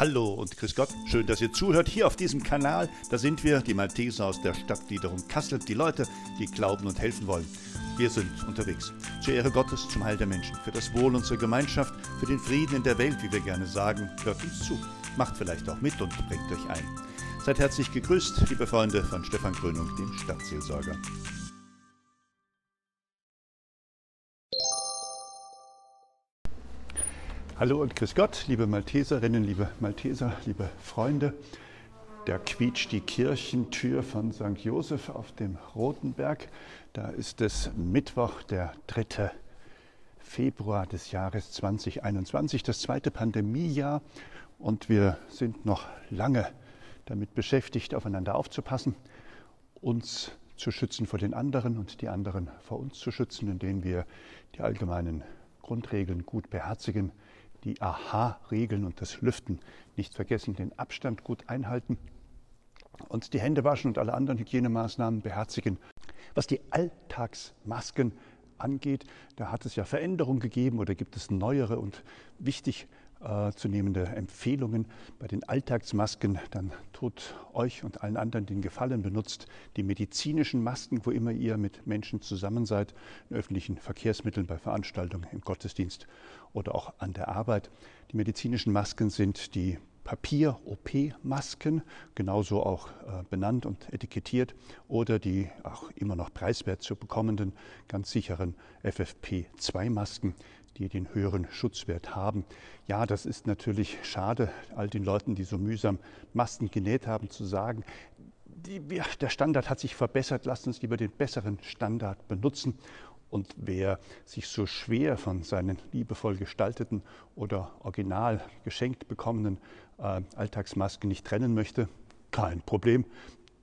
Hallo und grüß Gott. Schön, dass ihr zuhört hier auf diesem Kanal. Da sind wir, die Malteser aus der Stadtgliederung Kassel, die Leute, die glauben und helfen wollen. Wir sind unterwegs. Zur Ehre Gottes, zum Heil der Menschen, für das Wohl unserer Gemeinschaft, für den Frieden in der Welt, wie wir gerne sagen. Hört uns zu. Macht vielleicht auch mit und bringt euch ein. Seid herzlich gegrüßt, liebe Freunde von Stefan Grönung, dem Stadtseelsorger. Hallo und grüß Gott, liebe Malteserinnen, liebe Malteser, liebe Freunde. Da quietscht die Kirchentür von St. Josef auf dem Rotenberg. Da ist es Mittwoch, der 3. Februar des Jahres 2021, das zweite Pandemiejahr. Und wir sind noch lange damit beschäftigt, aufeinander aufzupassen, uns zu schützen vor den anderen und die anderen vor uns zu schützen, indem wir die allgemeinen Grundregeln gut beherzigen die AHA-Regeln und das Lüften nicht vergessen, den Abstand gut einhalten und die Hände waschen und alle anderen Hygienemaßnahmen beherzigen. Was die Alltagsmasken angeht, da hat es ja Veränderungen gegeben oder gibt es neuere und wichtig äh, zu nehmende Empfehlungen bei den Alltagsmasken, dann tut euch und allen anderen den Gefallen, benutzt die medizinischen Masken, wo immer ihr mit Menschen zusammen seid, in öffentlichen Verkehrsmitteln, bei Veranstaltungen, im Gottesdienst oder auch an der Arbeit. Die medizinischen Masken sind die Papier-OP-Masken, genauso auch äh, benannt und etikettiert, oder die auch immer noch preiswert zu bekommenden, ganz sicheren FFP2-Masken, die den höheren Schutzwert haben. Ja, das ist natürlich schade, all den Leuten, die so mühsam Masken genäht haben, zu sagen, die, der Standard hat sich verbessert, lasst uns lieber den besseren Standard benutzen. Und wer sich so schwer von seinen liebevoll gestalteten oder original geschenkt bekommenen äh, Alltagsmasken nicht trennen möchte, kein Problem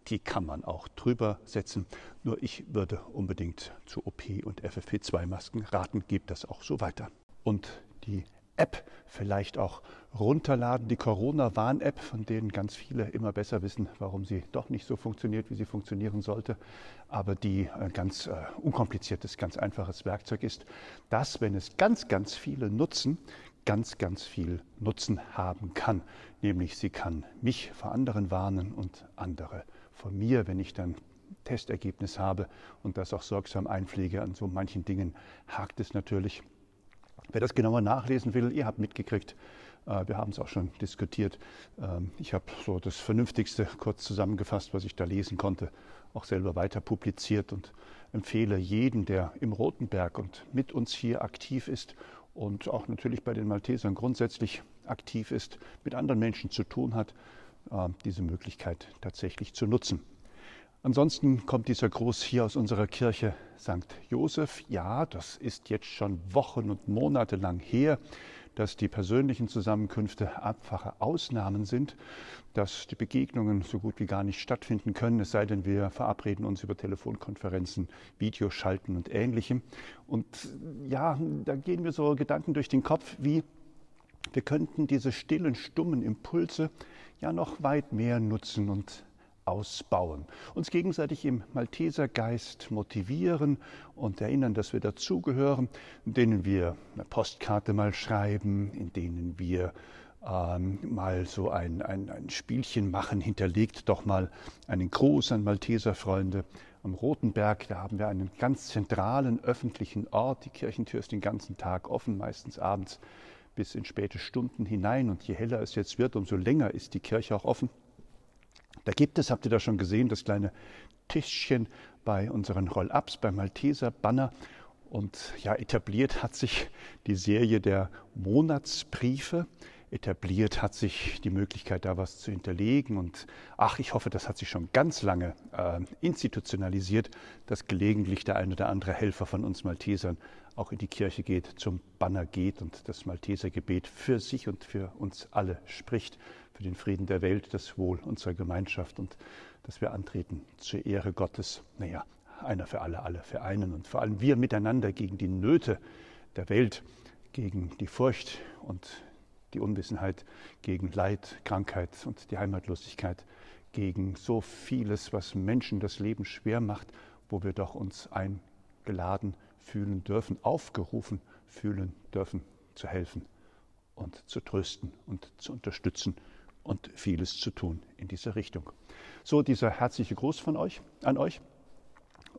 die kann man auch drüber setzen. Nur ich würde unbedingt zu OP und FFP2-Masken raten, gebt das auch so weiter. Und die App vielleicht auch runterladen, die Corona-Warn-App, von denen ganz viele immer besser wissen, warum sie doch nicht so funktioniert, wie sie funktionieren sollte, aber die ein ganz äh, unkompliziertes, ganz einfaches Werkzeug ist, das, wenn es ganz, ganz viele nutzen, ganz, ganz viel Nutzen haben kann. Nämlich sie kann mich vor anderen warnen und andere von mir, wenn ich dann Testergebnis habe und das auch sorgsam einpflege. An so manchen Dingen hakt es natürlich. Wer das genauer nachlesen will, ihr habt mitgekriegt, äh, wir haben es auch schon diskutiert. Ähm, ich habe so das Vernünftigste kurz zusammengefasst, was ich da lesen konnte, auch selber weiter publiziert und empfehle jeden, der im Rotenberg und mit uns hier aktiv ist und auch natürlich bei den Maltesern grundsätzlich aktiv ist, mit anderen Menschen zu tun hat, diese Möglichkeit tatsächlich zu nutzen. Ansonsten kommt dieser Gruß hier aus unserer Kirche St. Josef. Ja, das ist jetzt schon Wochen und Monate lang her, dass die persönlichen Zusammenkünfte einfache Ausnahmen sind, dass die Begegnungen so gut wie gar nicht stattfinden können, es sei denn, wir verabreden uns über Telefonkonferenzen, Videoschalten und ähnlichem. Und ja, da gehen mir so Gedanken durch den Kopf, wie wir könnten diese stillen, stummen Impulse ja noch weit mehr nutzen und ausbauen. Uns gegenseitig im Maltesergeist motivieren und erinnern, dass wir dazugehören, in denen wir eine Postkarte mal schreiben, in denen wir ähm, mal so ein, ein, ein Spielchen machen, hinterlegt doch mal einen Gruß an Malteserfreunde am Rotenberg. Da haben wir einen ganz zentralen öffentlichen Ort. Die Kirchentür ist den ganzen Tag offen, meistens abends bis in späte Stunden hinein. Und je heller es jetzt wird, umso länger ist die Kirche auch offen. Da gibt es, habt ihr da schon gesehen, das kleine Tischchen bei unseren Roll-Ups, beim Malteser Banner. Und ja, etabliert hat sich die Serie der Monatsbriefe etabliert hat sich die Möglichkeit, da was zu hinterlegen. Und ach, ich hoffe, das hat sich schon ganz lange äh, institutionalisiert, dass gelegentlich der ein oder andere Helfer von uns Maltesern auch in die Kirche geht, zum Banner geht und das Maltesergebet für sich und für uns alle spricht, für den Frieden der Welt, das Wohl unserer Gemeinschaft und dass wir antreten zur Ehre Gottes. Naja, einer für alle, alle für einen und vor allem wir miteinander gegen die Nöte der Welt, gegen die Furcht und die Unwissenheit, gegen Leid, Krankheit und die Heimatlosigkeit, gegen so vieles, was Menschen das Leben schwer macht, wo wir doch uns eingeladen fühlen dürfen, aufgerufen fühlen dürfen, zu helfen und zu trösten und zu unterstützen und vieles zu tun in dieser Richtung. So dieser herzliche Gruß von euch an euch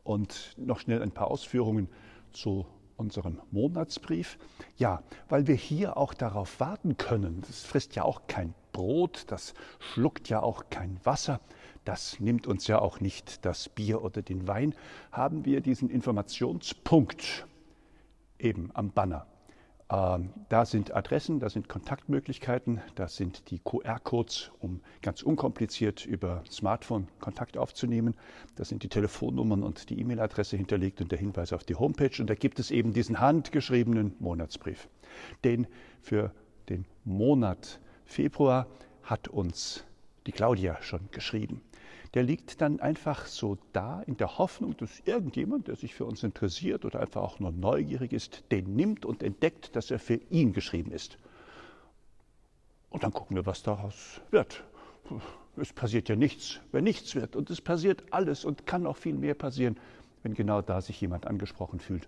und noch schnell ein paar Ausführungen zu unserem Monatsbrief. Ja, weil wir hier auch darauf warten können. Das frisst ja auch kein Brot, das schluckt ja auch kein Wasser, das nimmt uns ja auch nicht das Bier oder den Wein, haben wir diesen Informationspunkt eben am Banner da sind Adressen, da sind Kontaktmöglichkeiten, da sind die QR-Codes, um ganz unkompliziert über Smartphone Kontakt aufzunehmen. Da sind die Telefonnummern und die E-Mail-Adresse hinterlegt und der Hinweis auf die Homepage. Und da gibt es eben diesen handgeschriebenen Monatsbrief. Den für den Monat Februar hat uns die Claudia schon geschrieben der liegt dann einfach so da in der Hoffnung, dass irgendjemand, der sich für uns interessiert oder einfach auch nur neugierig ist, den nimmt und entdeckt, dass er für ihn geschrieben ist. Und dann gucken wir, was daraus wird. Es passiert ja nichts, wenn nichts wird. Und es passiert alles und kann auch viel mehr passieren, wenn genau da sich jemand angesprochen fühlt.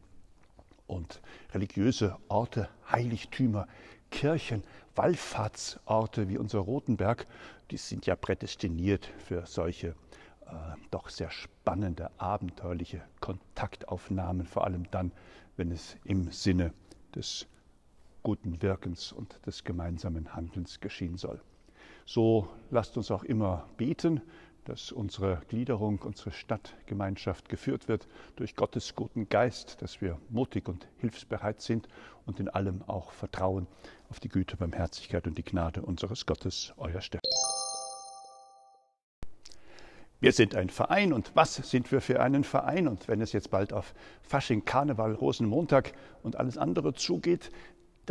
Und religiöse Orte, Heiligtümer, Kirchen, Wallfahrtsorte wie unser Rotenberg, die sind ja prädestiniert für solche äh, doch sehr spannende, abenteuerliche Kontaktaufnahmen, vor allem dann, wenn es im Sinne des guten Wirkens und des gemeinsamen Handelns geschehen soll. So lasst uns auch immer beten, dass unsere Gliederung, unsere Stadtgemeinschaft geführt wird durch Gottes guten Geist, dass wir mutig und hilfsbereit sind und in allem auch vertrauen auf die Güte, Barmherzigkeit und die Gnade unseres Gottes, euer Steffen. Wir sind ein Verein und was sind wir für einen Verein? Und wenn es jetzt bald auf Fasching, Karneval, Rosenmontag und alles andere zugeht,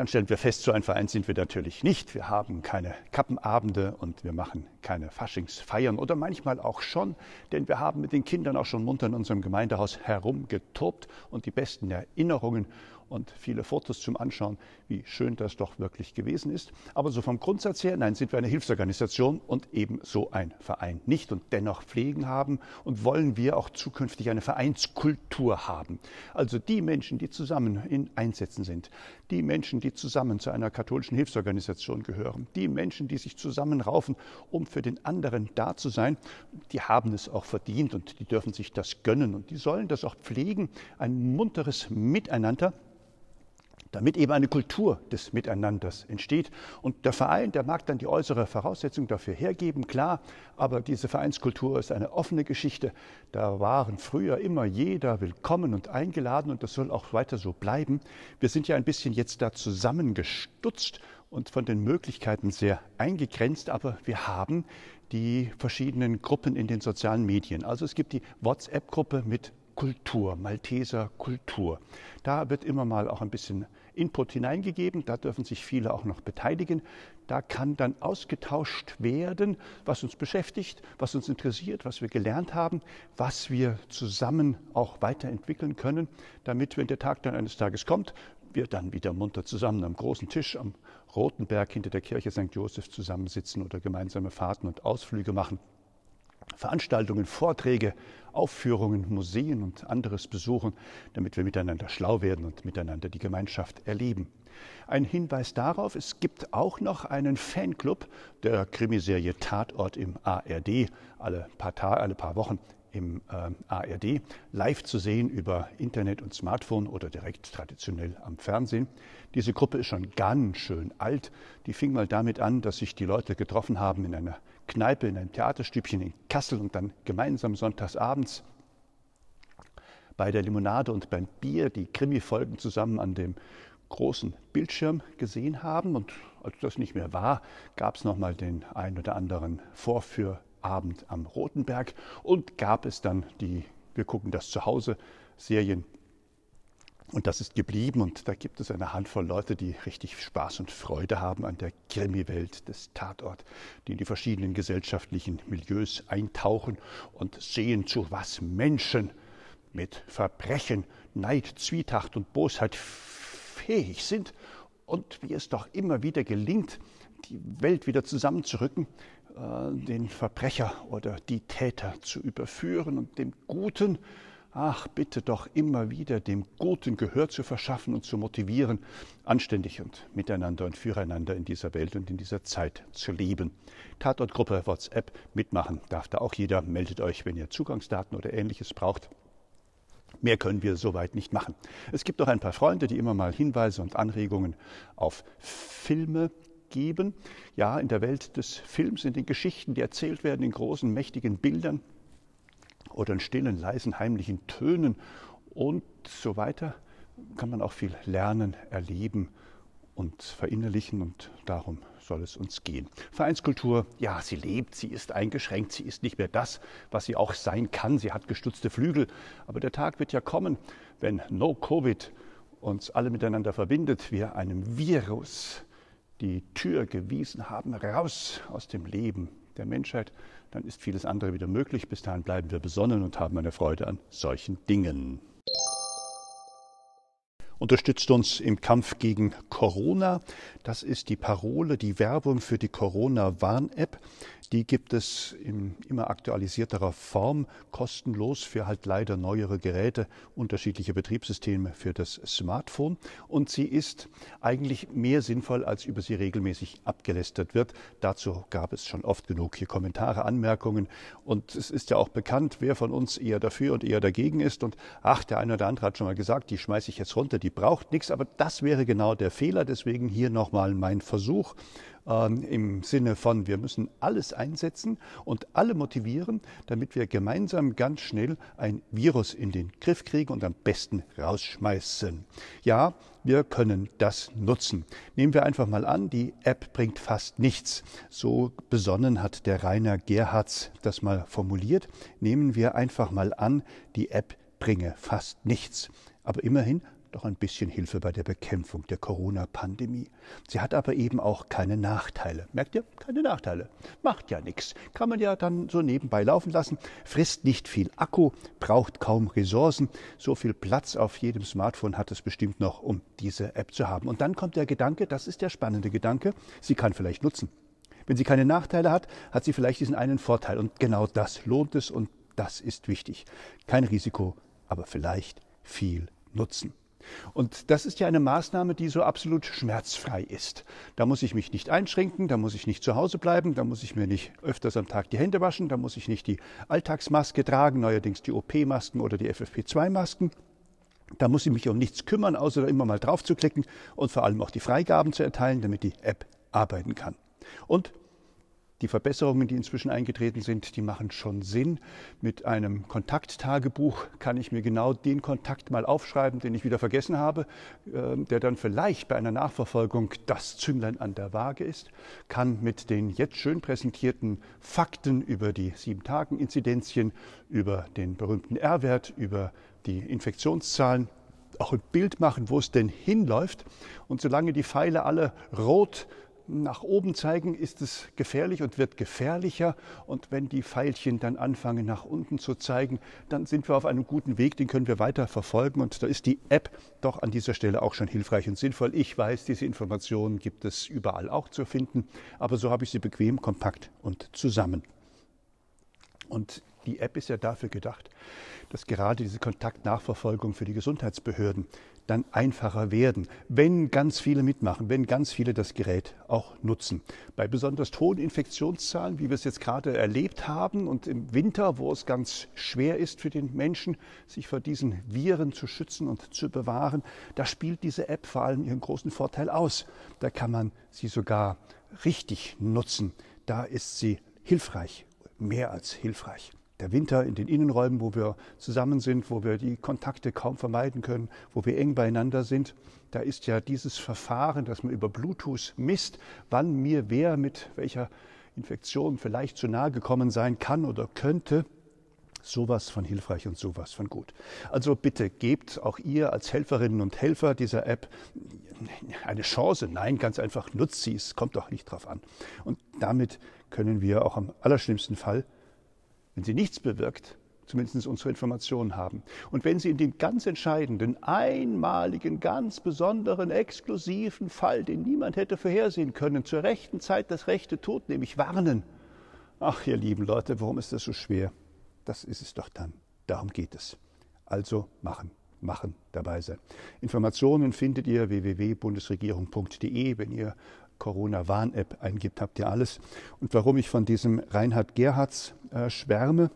dann stellen wir fest, so ein Verein sind wir natürlich nicht. Wir haben keine Kappenabende und wir machen keine Faschingsfeiern oder manchmal auch schon, denn wir haben mit den Kindern auch schon munter in unserem Gemeindehaus herumgetobt und die besten Erinnerungen und viele Fotos zum Anschauen, wie schön das doch wirklich gewesen ist. Aber so vom Grundsatz her, nein, sind wir eine Hilfsorganisation und eben so ein Verein nicht. Und dennoch pflegen haben und wollen wir auch zukünftig eine Vereinskultur haben. Also die Menschen, die zusammen in Einsätzen sind, die Menschen, die zusammen zu einer katholischen Hilfsorganisation gehören, die Menschen, die sich zusammenraufen, um für den anderen da zu sein, die haben es auch verdient und die dürfen sich das gönnen und die sollen das auch pflegen, ein munteres Miteinander damit eben eine Kultur des Miteinanders entsteht. Und der Verein, der mag dann die äußere Voraussetzung dafür hergeben, klar, aber diese Vereinskultur ist eine offene Geschichte. Da waren früher immer jeder willkommen und eingeladen und das soll auch weiter so bleiben. Wir sind ja ein bisschen jetzt da zusammengestutzt und von den Möglichkeiten sehr eingegrenzt, aber wir haben die verschiedenen Gruppen in den sozialen Medien. Also es gibt die WhatsApp-Gruppe mit Kultur, Malteser Kultur. Da wird immer mal auch ein bisschen Input hineingegeben, da dürfen sich viele auch noch beteiligen. Da kann dann ausgetauscht werden, was uns beschäftigt, was uns interessiert, was wir gelernt haben, was wir zusammen auch weiterentwickeln können, damit, wenn der Tag dann eines Tages kommt, wir dann wieder munter zusammen am großen Tisch am Rotenberg hinter der Kirche St. Joseph zusammensitzen oder gemeinsame Fahrten und Ausflüge machen. Veranstaltungen, Vorträge, Aufführungen, Museen und anderes besuchen, damit wir miteinander schlau werden und miteinander die Gemeinschaft erleben. Ein Hinweis darauf, es gibt auch noch einen Fanclub der Krimiserie Tatort im ARD, alle paar, Tage, alle paar Wochen im äh, ARD, live zu sehen über Internet und Smartphone oder direkt traditionell am Fernsehen. Diese Gruppe ist schon ganz schön alt. Die fing mal damit an, dass sich die Leute getroffen haben in einer Kneipe, in einem Theaterstübchen in Kassel und dann gemeinsam sonntagsabends bei der Limonade und beim Bier die Krimi-Folgen zusammen an dem großen Bildschirm gesehen haben. Und als das nicht mehr war, gab es nochmal den ein oder anderen Vorführabend am Rotenberg und gab es dann die Wir gucken das zu Hause Serien und das ist geblieben. Und da gibt es eine Handvoll Leute, die richtig Spaß und Freude haben an der Krimi-Welt des Tatort, die in die verschiedenen gesellschaftlichen Milieus eintauchen und sehen, zu was Menschen mit Verbrechen, Neid, Zwietracht und Bosheit fähig sind und wie es doch immer wieder gelingt, die Welt wieder zusammenzurücken, äh, den Verbrecher oder die Täter zu überführen und dem Guten ach, bitte doch immer wieder dem Guten Gehör zu verschaffen und zu motivieren, anständig und miteinander und füreinander in dieser Welt und in dieser Zeit zu leben. Tatortgruppe WhatsApp mitmachen darf da auch jeder. Meldet euch, wenn ihr Zugangsdaten oder ähnliches braucht. Mehr können wir soweit nicht machen. Es gibt auch ein paar Freunde, die immer mal Hinweise und Anregungen auf Filme geben. Ja, in der Welt des Films, in den Geschichten, die erzählt werden, in großen, mächtigen Bildern oder in stillen, leisen, heimlichen Tönen und so weiter, kann man auch viel lernen, erleben und verinnerlichen und darum soll es uns gehen. Vereinskultur, ja, sie lebt, sie ist eingeschränkt, sie ist nicht mehr das, was sie auch sein kann. Sie hat gestutzte Flügel, aber der Tag wird ja kommen, wenn No Covid uns alle miteinander verbindet, wir einem Virus die Tür gewiesen haben, raus aus dem Leben der Menschheit, dann ist vieles andere wieder möglich. Bis dahin bleiben wir besonnen und haben eine Freude an solchen Dingen. Unterstützt uns im Kampf gegen Corona. Das ist die Parole, die Werbung für die Corona-Warn-App. Die gibt es in immer aktualisierterer Form, kostenlos für halt leider neuere Geräte, unterschiedliche Betriebssysteme für das Smartphone. Und sie ist eigentlich mehr sinnvoll, als über sie regelmäßig abgelästert wird. Dazu gab es schon oft genug hier Kommentare, Anmerkungen. Und es ist ja auch bekannt, wer von uns eher dafür und eher dagegen ist. Und ach, der eine oder andere hat schon mal gesagt, die schmeiße ich jetzt runter, die braucht nichts. Aber das wäre genau der Fehler. Deswegen hier nochmal mein Versuch ähm, im Sinne von, wir müssen alles einsetzen und alle motivieren, damit wir gemeinsam ganz schnell ein Virus in den Griff kriegen und am besten rausschmeißen. Ja, wir können das nutzen. Nehmen wir einfach mal an, die App bringt fast nichts. So besonnen hat der Rainer Gerhards das mal formuliert. Nehmen wir einfach mal an, die App bringe fast nichts. Aber immerhin doch ein bisschen Hilfe bei der Bekämpfung der Corona-Pandemie. Sie hat aber eben auch keine Nachteile. Merkt ihr? Keine Nachteile. Macht ja nichts. Kann man ja dann so nebenbei laufen lassen. Frisst nicht viel Akku, braucht kaum Ressourcen. So viel Platz auf jedem Smartphone hat es bestimmt noch, um diese App zu haben. Und dann kommt der Gedanke, das ist der spannende Gedanke, sie kann vielleicht nutzen. Wenn sie keine Nachteile hat, hat sie vielleicht diesen einen Vorteil. Und genau das lohnt es und das ist wichtig. Kein Risiko, aber vielleicht viel Nutzen. Und das ist ja eine Maßnahme, die so absolut schmerzfrei ist. Da muss ich mich nicht einschränken, da muss ich nicht zu Hause bleiben, da muss ich mir nicht öfters am Tag die Hände waschen, da muss ich nicht die Alltagsmaske tragen, neuerdings die OP-Masken oder die FFP2-Masken. Da muss ich mich um nichts kümmern, außer immer mal drauf zu klicken und vor allem auch die Freigaben zu erteilen, damit die App arbeiten kann. Und die Verbesserungen, die inzwischen eingetreten sind, die machen schon Sinn. Mit einem Kontakttagebuch kann ich mir genau den Kontakt mal aufschreiben, den ich wieder vergessen habe, ähm, der dann vielleicht bei einer Nachverfolgung das Zünglein an der Waage ist, kann mit den jetzt schön präsentierten Fakten über die Sieben-Tagen-Inzidenzien, über den berühmten R-Wert, über die Infektionszahlen auch ein Bild machen, wo es denn hinläuft. Und solange die Pfeile alle rot nach oben zeigen, ist es gefährlich und wird gefährlicher. Und wenn die Pfeilchen dann anfangen nach unten zu zeigen, dann sind wir auf einem guten Weg, den können wir weiter verfolgen. Und da ist die App doch an dieser Stelle auch schon hilfreich und sinnvoll. Ich weiß, diese Informationen gibt es überall auch zu finden, aber so habe ich sie bequem, kompakt und zusammen. Und die App ist ja dafür gedacht, dass gerade diese Kontaktnachverfolgung für die Gesundheitsbehörden dann einfacher werden, wenn ganz viele mitmachen, wenn ganz viele das Gerät auch nutzen. Bei besonders hohen Infektionszahlen, wie wir es jetzt gerade erlebt haben und im Winter, wo es ganz schwer ist für den Menschen, sich vor diesen Viren zu schützen und zu bewahren, da spielt diese App vor allem ihren großen Vorteil aus. Da kann man sie sogar richtig nutzen. Da ist sie hilfreich, mehr als hilfreich der Winter in den Innenräumen, wo wir zusammen sind, wo wir die Kontakte kaum vermeiden können, wo wir eng beieinander sind, da ist ja dieses Verfahren, dass man über Bluetooth misst, wann mir wer mit welcher Infektion vielleicht zu nahe gekommen sein kann oder könnte, sowas von hilfreich und sowas von gut. Also bitte gebt auch ihr als Helferinnen und Helfer dieser App eine Chance. Nein, ganz einfach nutzt sie. Es kommt doch nicht drauf an. Und damit können wir auch am allerschlimmsten Fall wenn sie nichts bewirkt, zumindest unsere Informationen haben. Und wenn Sie in dem ganz entscheidenden, einmaligen, ganz besonderen, exklusiven Fall, den niemand hätte vorhersehen können, zur rechten Zeit das Rechte tut, nämlich warnen. Ach, ihr lieben Leute, warum ist das so schwer? Das ist es doch dann. Darum geht es. Also machen, machen, dabei sein. Informationen findet ihr www.bundesregierung.de. Wenn ihr Corona-Warn-App eingibt, habt ihr alles. Und warum ich von diesem Reinhard Gerhards äh, schwärme,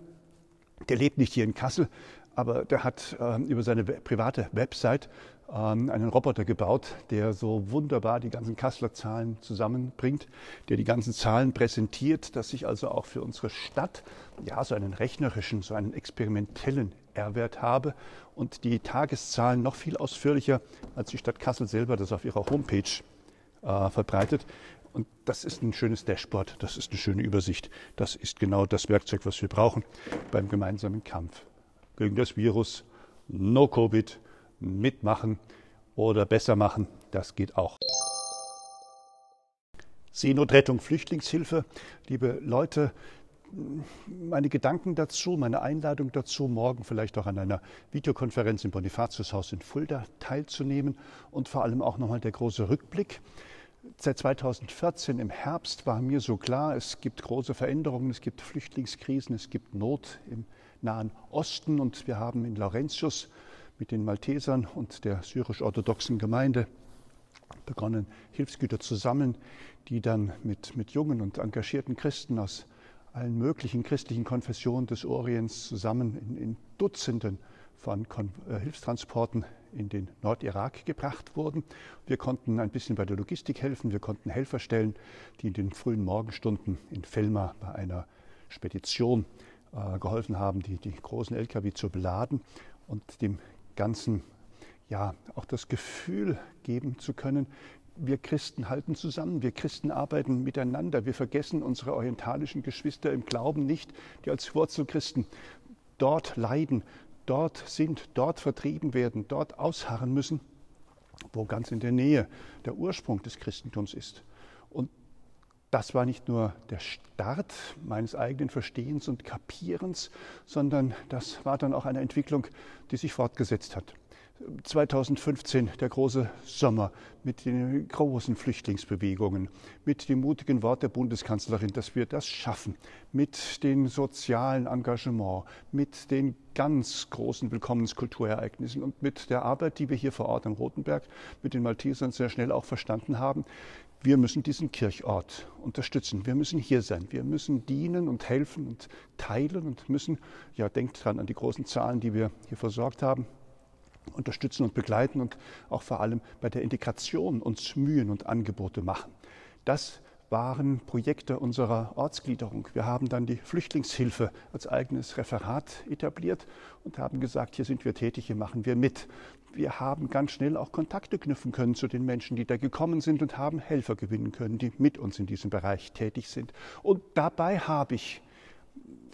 der lebt nicht hier in Kassel, aber der hat äh, über seine private Website ähm, einen Roboter gebaut, der so wunderbar die ganzen Kasseler Zahlen zusammenbringt, der die ganzen Zahlen präsentiert, dass ich also auch für unsere Stadt ja so einen rechnerischen, so einen experimentellen R-Wert habe und die Tageszahlen noch viel ausführlicher als die Stadt Kassel selber das auf ihrer Homepage äh, verbreitet. Und das ist ein schönes Dashboard, das ist eine schöne Übersicht. Das ist genau das Werkzeug, was wir brauchen beim gemeinsamen Kampf gegen das Virus. No Covid, mitmachen oder besser machen, das geht auch. Seenotrettung, Flüchtlingshilfe, liebe Leute, meine Gedanken dazu, meine Einladung dazu, morgen vielleicht auch an einer Videokonferenz im Bonifatiushaus in Fulda teilzunehmen und vor allem auch nochmal der große Rückblick. Seit 2014 im Herbst war mir so klar, es gibt große Veränderungen, es gibt Flüchtlingskrisen, es gibt Not im Nahen Osten und wir haben in Laurentius mit den Maltesern und der syrisch-orthodoxen Gemeinde begonnen, Hilfsgüter zu sammeln, die dann mit, mit jungen und engagierten Christen aus allen möglichen christlichen Konfessionen des Orients zusammen in, in Dutzenden von Kon äh, Hilfstransporten in den Nordirak gebracht wurden. Wir konnten ein bisschen bei der Logistik helfen. Wir konnten Helfer stellen, die in den frühen Morgenstunden in Felma bei einer Spedition äh, geholfen haben, die, die großen Lkw zu beladen und dem Ganzen ja auch das Gefühl geben zu können, wir Christen halten zusammen, wir Christen arbeiten miteinander, wir vergessen unsere orientalischen Geschwister im Glauben nicht, die als Wurzelchristen dort leiden, dort sind, dort vertrieben werden, dort ausharren müssen, wo ganz in der Nähe der Ursprung des Christentums ist. Und das war nicht nur der Start meines eigenen Verstehens und Kapierens, sondern das war dann auch eine Entwicklung, die sich fortgesetzt hat. 2015 der große Sommer mit den großen Flüchtlingsbewegungen, mit dem mutigen Wort der Bundeskanzlerin, dass wir das schaffen, mit dem sozialen Engagement, mit den ganz großen Willkommenskulturereignissen und mit der Arbeit, die wir hier vor Ort am Rotenberg mit den Maltesern sehr schnell auch verstanden haben. Wir müssen diesen Kirchort unterstützen. Wir müssen hier sein. Wir müssen dienen und helfen und teilen und müssen, ja, denkt dran an die großen Zahlen, die wir hier versorgt haben, unterstützen und begleiten und auch vor allem bei der Integration uns Mühen und Angebote machen. Das waren Projekte unserer Ortsgliederung. Wir haben dann die Flüchtlingshilfe als eigenes Referat etabliert und haben gesagt, hier sind wir tätig, hier machen wir mit. Wir haben ganz schnell auch Kontakte knüpfen können zu den Menschen, die da gekommen sind und haben Helfer gewinnen können, die mit uns in diesem Bereich tätig sind. Und dabei habe ich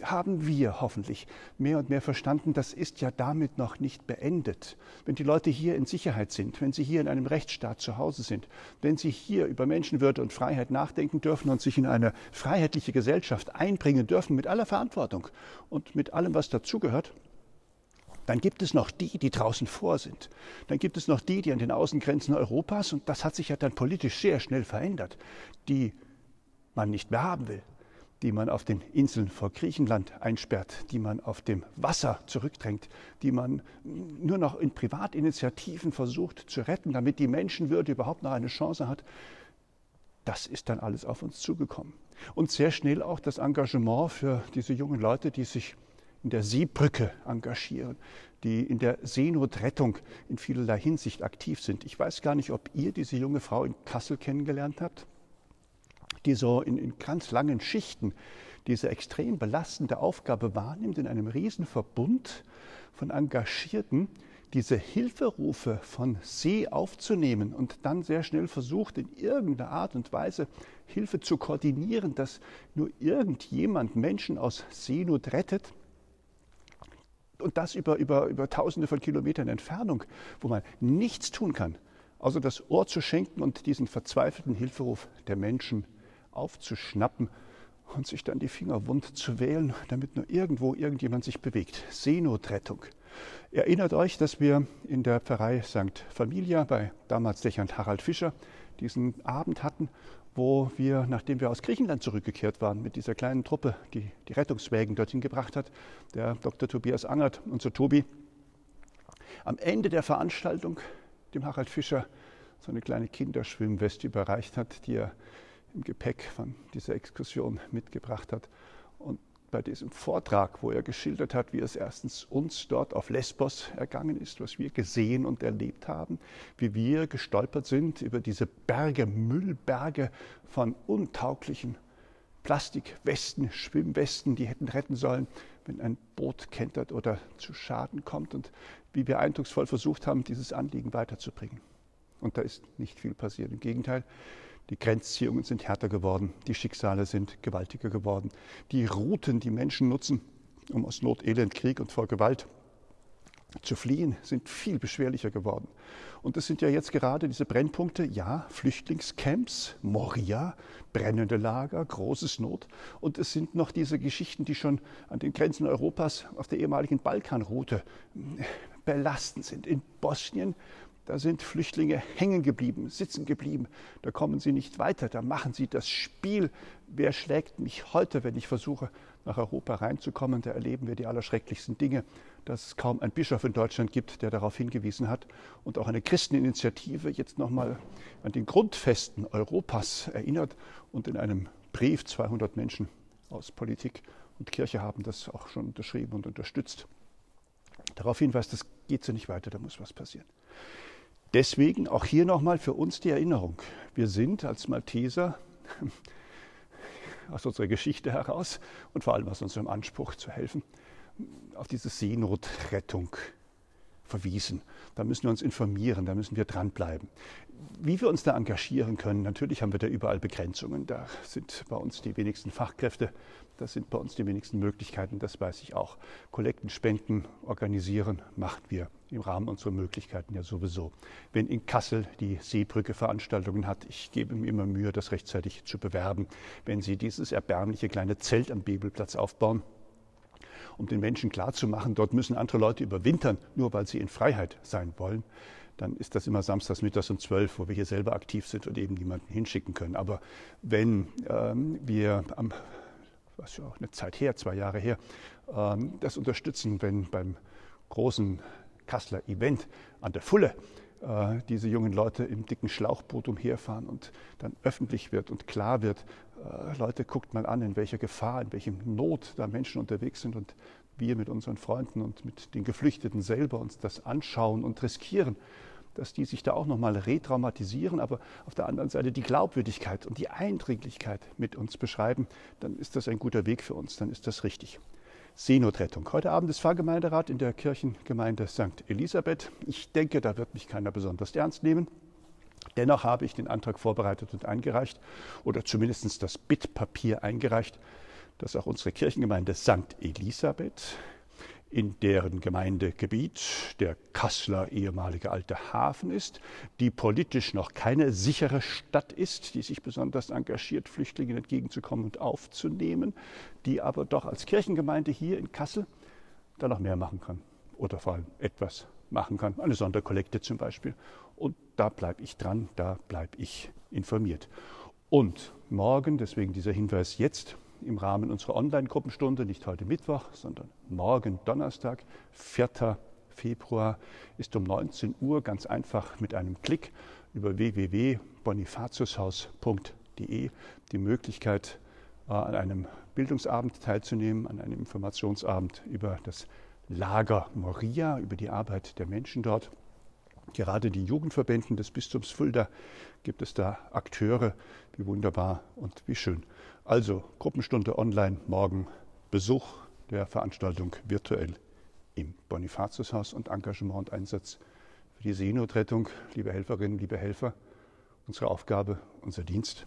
haben wir hoffentlich mehr und mehr verstanden, das ist ja damit noch nicht beendet. Wenn die Leute hier in Sicherheit sind, wenn sie hier in einem Rechtsstaat zu Hause sind, wenn sie hier über Menschenwürde und Freiheit nachdenken dürfen und sich in eine freiheitliche Gesellschaft einbringen dürfen mit aller Verantwortung und mit allem, was dazugehört, dann gibt es noch die, die draußen vor sind. Dann gibt es noch die, die an den Außengrenzen Europas, und das hat sich ja dann politisch sehr schnell verändert, die man nicht mehr haben will die man auf den Inseln vor Griechenland einsperrt, die man auf dem Wasser zurückdrängt, die man nur noch in Privatinitiativen versucht zu retten, damit die Menschenwürde überhaupt noch eine Chance hat, das ist dann alles auf uns zugekommen. Und sehr schnell auch das Engagement für diese jungen Leute, die sich in der Seebrücke engagieren, die in der Seenotrettung in vielerlei Hinsicht aktiv sind. Ich weiß gar nicht, ob ihr diese junge Frau in Kassel kennengelernt habt die so in, in ganz langen Schichten diese extrem belastende Aufgabe wahrnimmt, in einem Riesenverbund von Engagierten diese Hilferufe von See aufzunehmen und dann sehr schnell versucht, in irgendeiner Art und Weise Hilfe zu koordinieren, dass nur irgendjemand Menschen aus Seenot rettet. Und das über, über, über tausende von Kilometern Entfernung, wo man nichts tun kann, außer das Ohr zu schenken und diesen verzweifelten Hilferuf der Menschen zu aufzuschnappen und sich dann die Finger wund zu wählen, damit nur irgendwo irgendjemand sich bewegt. Seenotrettung. Erinnert euch, dass wir in der Pfarrei St. Familia bei damals Dechant Harald Fischer diesen Abend hatten, wo wir, nachdem wir aus Griechenland zurückgekehrt waren, mit dieser kleinen Truppe, die die Rettungswägen dorthin gebracht hat, der Dr. Tobias Angert, unser Tobi, am Ende der Veranstaltung dem Harald Fischer so eine kleine Kinderschwimmweste überreicht hat, die er im Gepäck von dieser Exkursion mitgebracht hat. Und bei diesem Vortrag, wo er geschildert hat, wie es erstens uns dort auf Lesbos ergangen ist, was wir gesehen und erlebt haben, wie wir gestolpert sind über diese Berge, Müllberge von untauglichen Plastikwesten, Schwimmwesten, die hätten retten sollen, wenn ein Boot kentert oder zu Schaden kommt und wie wir eindrucksvoll versucht haben, dieses Anliegen weiterzubringen. Und da ist nicht viel passiert. Im Gegenteil, die Grenzziehungen sind härter geworden, die Schicksale sind gewaltiger geworden. Die Routen, die Menschen nutzen, um aus Not, Elend, Krieg und vor Gewalt zu fliehen, sind viel beschwerlicher geworden. Und das sind ja jetzt gerade diese Brennpunkte, ja, Flüchtlingscamps, Moria, brennende Lager, großes Not. Und es sind noch diese Geschichten, die schon an den Grenzen Europas auf der ehemaligen Balkanroute belastend sind. In Bosnien da sind Flüchtlinge hängen geblieben, sitzen geblieben. Da kommen sie nicht weiter. Da machen sie das Spiel. Wer schlägt mich heute, wenn ich versuche, nach Europa reinzukommen? Da erleben wir die allerschrecklichsten Dinge, dass es kaum einen Bischof in Deutschland gibt, der darauf hingewiesen hat. Und auch eine Christeninitiative jetzt nochmal an den Grundfesten Europas erinnert. Und in einem Brief 200 Menschen aus Politik und Kirche haben das auch schon unterschrieben und unterstützt. Darauf hinweist, das geht so nicht weiter, da muss was passieren. Deswegen auch hier nochmal für uns die Erinnerung. Wir sind als Malteser aus unserer Geschichte heraus und vor allem aus unserem Anspruch zu helfen, auf diese Seenotrettung verwiesen. Da müssen wir uns informieren, da müssen wir dranbleiben. Wie wir uns da engagieren können, natürlich haben wir da überall Begrenzungen. Da sind bei uns die wenigsten Fachkräfte, das sind bei uns die wenigsten Möglichkeiten, das weiß ich auch. Kollekten, Spenden organisieren machen wir im Rahmen unserer Möglichkeiten ja sowieso. Wenn in Kassel die Seebrücke Veranstaltungen hat, ich gebe mir immer Mühe, das rechtzeitig zu bewerben. Wenn Sie dieses erbärmliche kleine Zelt am Bebelplatz aufbauen, um den Menschen klarzumachen, dort müssen andere Leute überwintern, nur weil sie in Freiheit sein wollen, dann ist das immer samstags mittags um zwölf, wo wir hier selber aktiv sind und eben niemanden hinschicken können. Aber wenn ähm, wir am was ja auch eine Zeit her, zwei Jahre her, ähm, das unterstützen, wenn beim großen Kasseler Event an der Fulle äh, diese jungen Leute im dicken Schlauchboot umherfahren und dann öffentlich wird und klar wird, äh, Leute, guckt mal an, in welcher Gefahr, in welchem Not da Menschen unterwegs sind und wir mit unseren Freunden und mit den Geflüchteten selber uns das anschauen und riskieren dass die sich da auch nochmal retraumatisieren, aber auf der anderen Seite die Glaubwürdigkeit und die Eindringlichkeit mit uns beschreiben, dann ist das ein guter Weg für uns, dann ist das richtig. Seenotrettung. Heute Abend ist Pfarrgemeinderat in der Kirchengemeinde St. Elisabeth. Ich denke, da wird mich keiner besonders ernst nehmen. Dennoch habe ich den Antrag vorbereitet und eingereicht oder zumindest das Bittpapier eingereicht, dass auch unsere Kirchengemeinde St. Elisabeth in deren Gemeindegebiet der Kasseler ehemalige alte Hafen ist, die politisch noch keine sichere Stadt ist, die sich besonders engagiert, Flüchtlingen entgegenzukommen und aufzunehmen, die aber doch als Kirchengemeinde hier in Kassel da noch mehr machen kann oder vor allem etwas machen kann, eine Sonderkollekte zum Beispiel. Und da bleibe ich dran, da bleibe ich informiert. Und morgen, deswegen dieser Hinweis jetzt, im Rahmen unserer Online-Gruppenstunde, nicht heute Mittwoch, sondern morgen Donnerstag, 4. Februar, ist um 19 Uhr ganz einfach mit einem Klick über www.bonifatiushaus.de die Möglichkeit, äh, an einem Bildungsabend teilzunehmen, an einem Informationsabend über das Lager Moria, über die Arbeit der Menschen dort. Gerade die Jugendverbänden des Bistums Fulda gibt es da Akteure, wie wunderbar und wie schön. Also Gruppenstunde online morgen, Besuch der Veranstaltung virtuell im Bonifatiushaus und Engagement und Einsatz für die Seenotrettung. Liebe Helferinnen, liebe Helfer, unsere Aufgabe, unser Dienst.